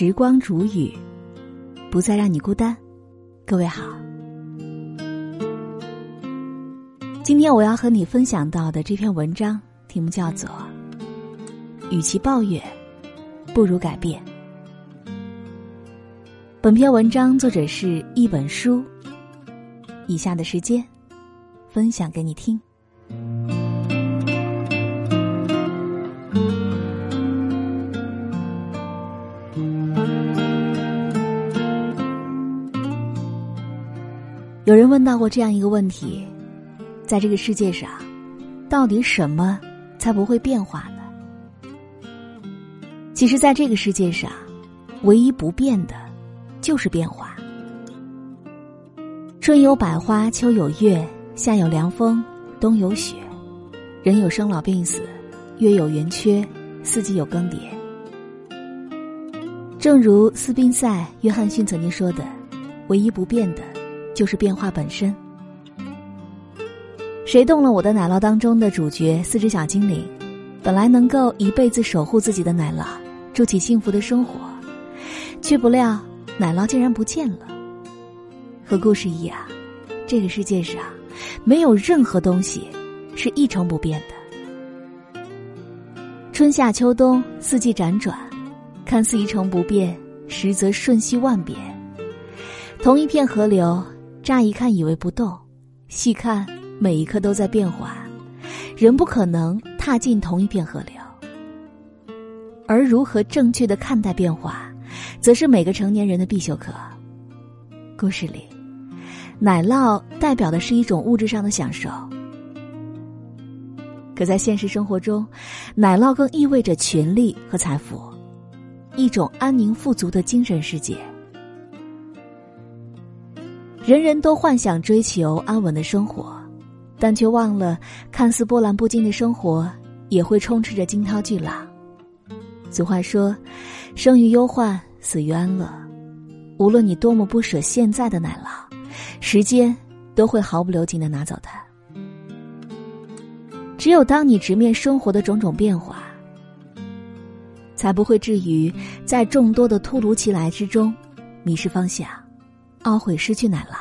时光煮雨，不再让你孤单。各位好，今天我要和你分享到的这篇文章题目叫做《与其抱怨，不如改变》。本篇文章作者是一本书。以下的时间，分享给你听。有人问到过这样一个问题：在这个世界上，到底什么才不会变化呢？其实，在这个世界上，唯一不变的，就是变化。春有百花，秋有月，夏有凉风，冬有雪。人有生老病死，月有圆缺，四季有更迭。正如斯宾塞·约翰逊曾经说的：“唯一不变的。”就是变化本身。谁动了我的奶酪当中的主角四只小精灵，本来能够一辈子守护自己的奶酪，住起幸福的生活，却不料奶酪竟然不见了。和故事一样，这个世界上没有任何东西是一成不变的。春夏秋冬四季辗转，看似一成不变，实则瞬息万变。同一片河流。乍一看以为不动，细看每一刻都在变化，人不可能踏进同一片河流。而如何正确的看待变化，则是每个成年人的必修课。故事里，奶酪代表的是一种物质上的享受，可在现实生活中，奶酪更意味着权力和财富，一种安宁富足的精神世界。人人都幻想追求安稳的生活，但却忘了，看似波澜不惊的生活也会充斥着惊涛巨浪。俗话说：“生于忧患，死于安乐。”无论你多么不舍现在的奶酪，时间都会毫不留情的拿走它。只有当你直面生活的种种变化，才不会至于在众多的突如其来之中迷失方向。懊悔失去奶酪，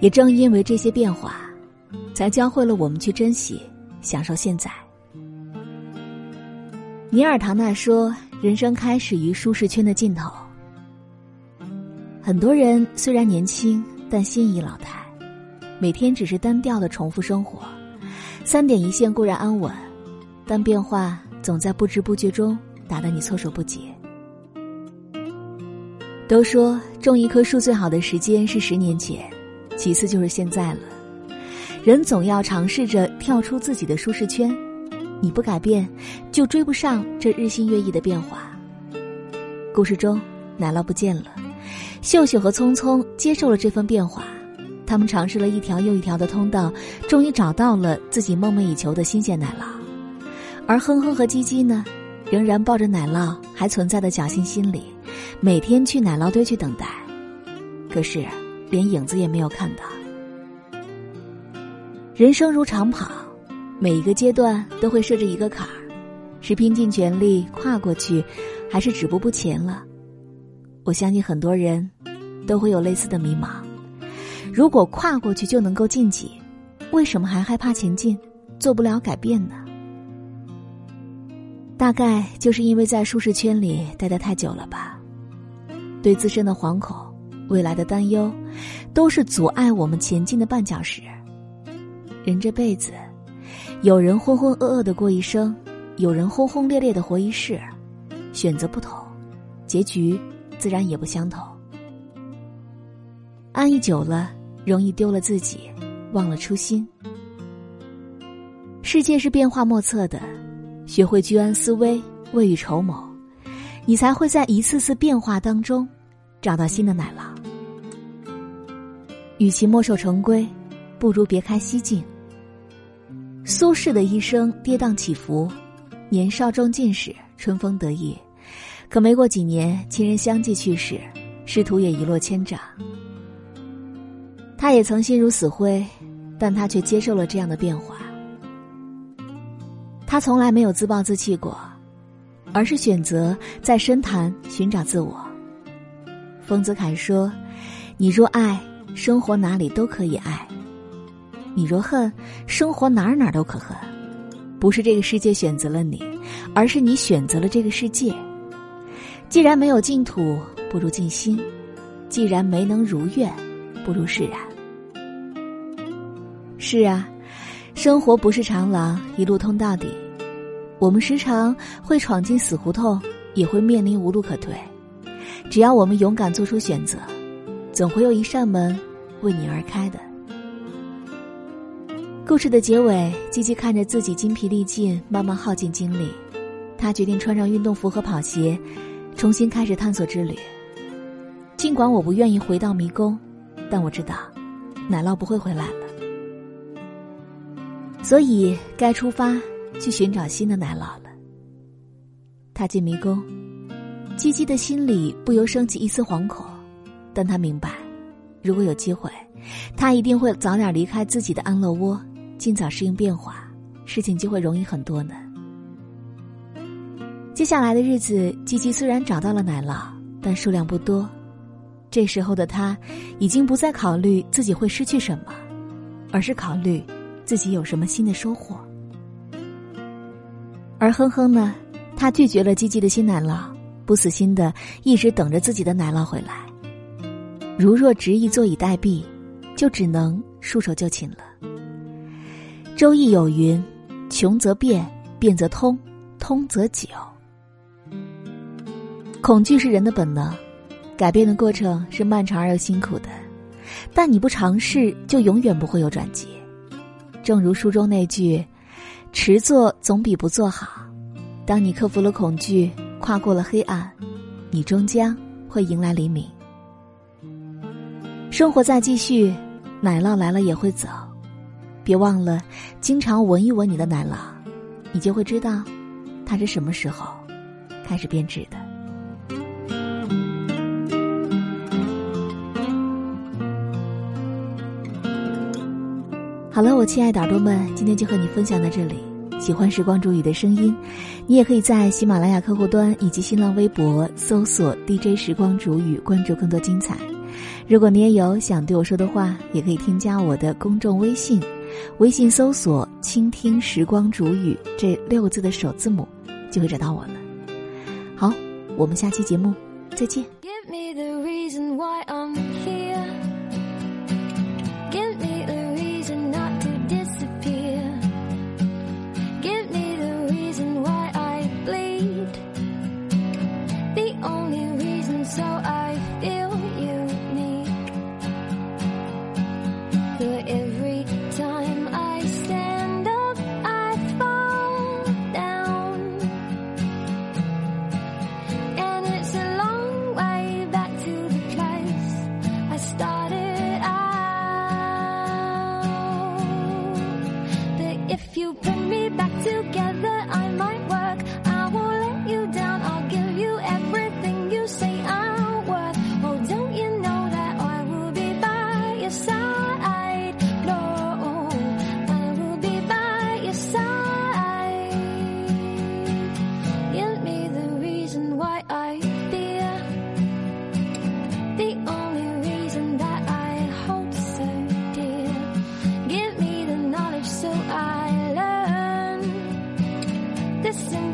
也正因为这些变化，才教会了我们去珍惜、享受现在。尼尔·唐纳说：“人生开始于舒适圈的尽头。”很多人虽然年轻，但心已老态，每天只是单调的重复生活，三点一线固然安稳，但变化总在不知不觉中打得你措手不及。都说种一棵树最好的时间是十年前，其次就是现在了。人总要尝试着跳出自己的舒适圈，你不改变，就追不上这日新月异的变化。故事中，奶酪不见了，秀秀和聪聪接受了这份变化，他们尝试了一条又一条的通道，终于找到了自己梦寐以求的新鲜奶酪。而哼哼和鸡鸡呢，仍然抱着奶酪还存在的侥幸心理。每天去奶酪堆去等待，可是连影子也没有看到。人生如长跑，每一个阶段都会设置一个坎儿，是拼尽全力跨过去，还是止步不前了？我相信很多人都会有类似的迷茫。如果跨过去就能够晋级，为什么还害怕前进，做不了改变呢？大概就是因为在舒适圈里待得太久了吧。对自身的惶恐、未来的担忧，都是阻碍我们前进的绊脚石。人这辈子，有人浑浑噩噩的过一生，有人轰轰烈烈的活一世，选择不同，结局自然也不相同。安逸久了，容易丢了自己，忘了初心。世界是变化莫测的，学会居安思危，未雨绸缪，你才会在一次次变化当中。找到新的奶酪。与其墨守成规，不如别开西径。苏轼的一生跌宕起伏，年少中进士，春风得意，可没过几年，亲人相继去世，仕途也一落千丈。他也曾心如死灰，但他却接受了这样的变化。他从来没有自暴自弃过，而是选择在深潭寻找自我。丰子恺说：“你若爱，生活哪里都可以爱；你若恨，生活哪哪都可恨。不是这个世界选择了你，而是你选择了这个世界。既然没有净土，不如静心；既然没能如愿，不如释然。是啊，生活不是长廊，一路通到底。”我们时常会闯进死胡同，也会面临无路可退。只要我们勇敢做出选择，总会有一扇门为你而开的。故事的结尾，吉吉看着自己筋疲力尽，慢慢耗尽精力，他决定穿上运动服和跑鞋，重新开始探索之旅。尽管我不愿意回到迷宫，但我知道，奶酪不会回来了，所以该出发。去寻找新的奶酪了。踏进迷宫，鸡鸡的心里不由升起一丝惶恐，但他明白，如果有机会，他一定会早点离开自己的安乐窝，尽早适应变化，事情就会容易很多呢。接下来的日子，鸡鸡虽然找到了奶酪，但数量不多。这时候的他，已经不再考虑自己会失去什么，而是考虑自己有什么新的收获。而哼哼呢，他拒绝了鸡鸡的新奶酪，不死心的一直等着自己的奶酪回来。如若执意坐以待毙，就只能束手就擒了。周易有云：“穷则变，变则通，通则久。”恐惧是人的本能，改变的过程是漫长而又辛苦的，但你不尝试，就永远不会有转机。正如书中那句。迟做总比不做好。当你克服了恐惧，跨过了黑暗，你终将会迎来黎明。生活在继续，奶酪来了也会走。别忘了，经常闻一闻你的奶酪，你就会知道，它是什么时候开始变质的。好了，我亲爱的耳朵们，今天就和你分享到这里。喜欢时光煮雨的声音，你也可以在喜马拉雅客户端以及新浪微博搜索 DJ 时光煮雨，关注更多精彩。如果你也有想对我说的话，也可以添加我的公众微信，微信搜索“倾听时光煮雨”这六个字的首字母，就会找到我了。好，我们下期节目再见。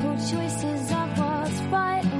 simple choices of what's right